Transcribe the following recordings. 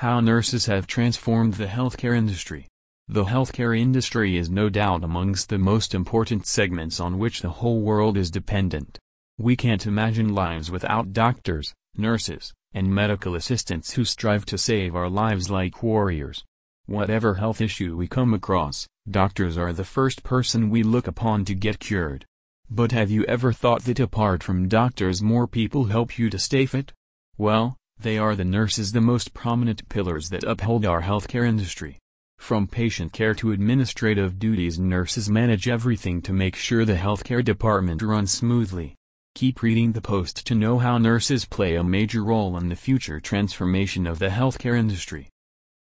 How nurses have transformed the healthcare industry. The healthcare industry is no doubt amongst the most important segments on which the whole world is dependent. We can't imagine lives without doctors, nurses, and medical assistants who strive to save our lives like warriors. Whatever health issue we come across, doctors are the first person we look upon to get cured. But have you ever thought that apart from doctors more people help you to stay fit? Well, they are the nurses the most prominent pillars that uphold our healthcare industry. From patient care to administrative duties nurses manage everything to make sure the healthcare department runs smoothly. Keep reading the post to know how nurses play a major role in the future transformation of the healthcare industry.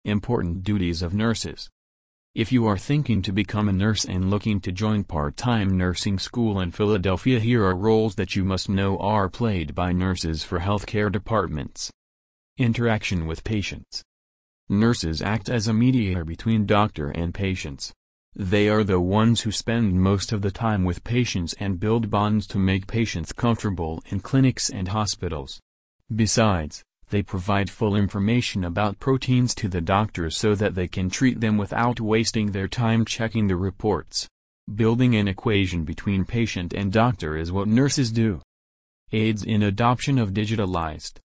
Important duties of nurses. If you are thinking to become a nurse and looking to join part-time nursing school in Philadelphia here are roles that you must know are played by nurses for healthcare departments. Interaction with patients. Nurses act as a mediator between doctor and patients. They are the ones who spend most of the time with patients and build bonds to make patients comfortable in clinics and hospitals. Besides, they provide full information about proteins to the doctors so that they can treat them without wasting their time checking the reports. Building an equation between patient and doctor is what nurses do. Aids in adoption of digitalized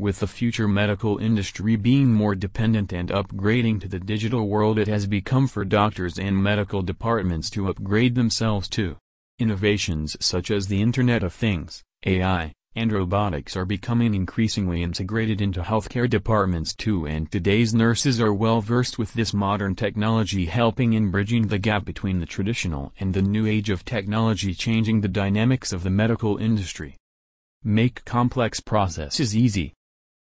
with the future medical industry being more dependent and upgrading to the digital world it has become for doctors and medical departments to upgrade themselves too. Innovations such as the Internet of Things, AI, and robotics are becoming increasingly integrated into healthcare departments too and today's nurses are well versed with this modern technology helping in bridging the gap between the traditional and the new age of technology changing the dynamics of the medical industry. Make complex processes easy.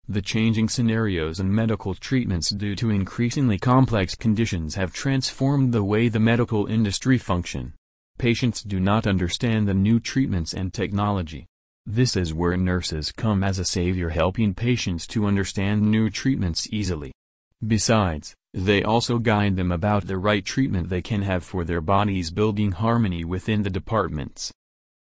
The changing scenarios and medical treatments due to increasingly complex conditions have transformed the way the medical industry function. Patients do not understand the new treatments and technology. This is where nurses come as a savior helping patients to understand new treatments easily. Besides, they also guide them about the right treatment they can have for their bodies building harmony within the departments.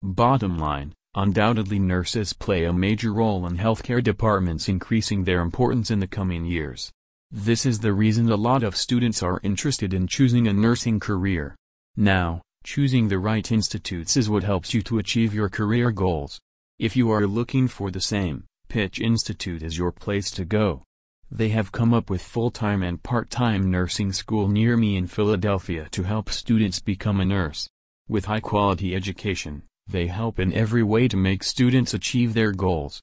Bottom line, Undoubtedly nurses play a major role in healthcare departments increasing their importance in the coming years. This is the reason a lot of students are interested in choosing a nursing career. Now, choosing the right institutes is what helps you to achieve your career goals. If you are looking for the same, Pitch Institute is your place to go. They have come up with full-time and part-time nursing school near me in Philadelphia to help students become a nurse. With high-quality education, they help in every way to make students achieve their goals.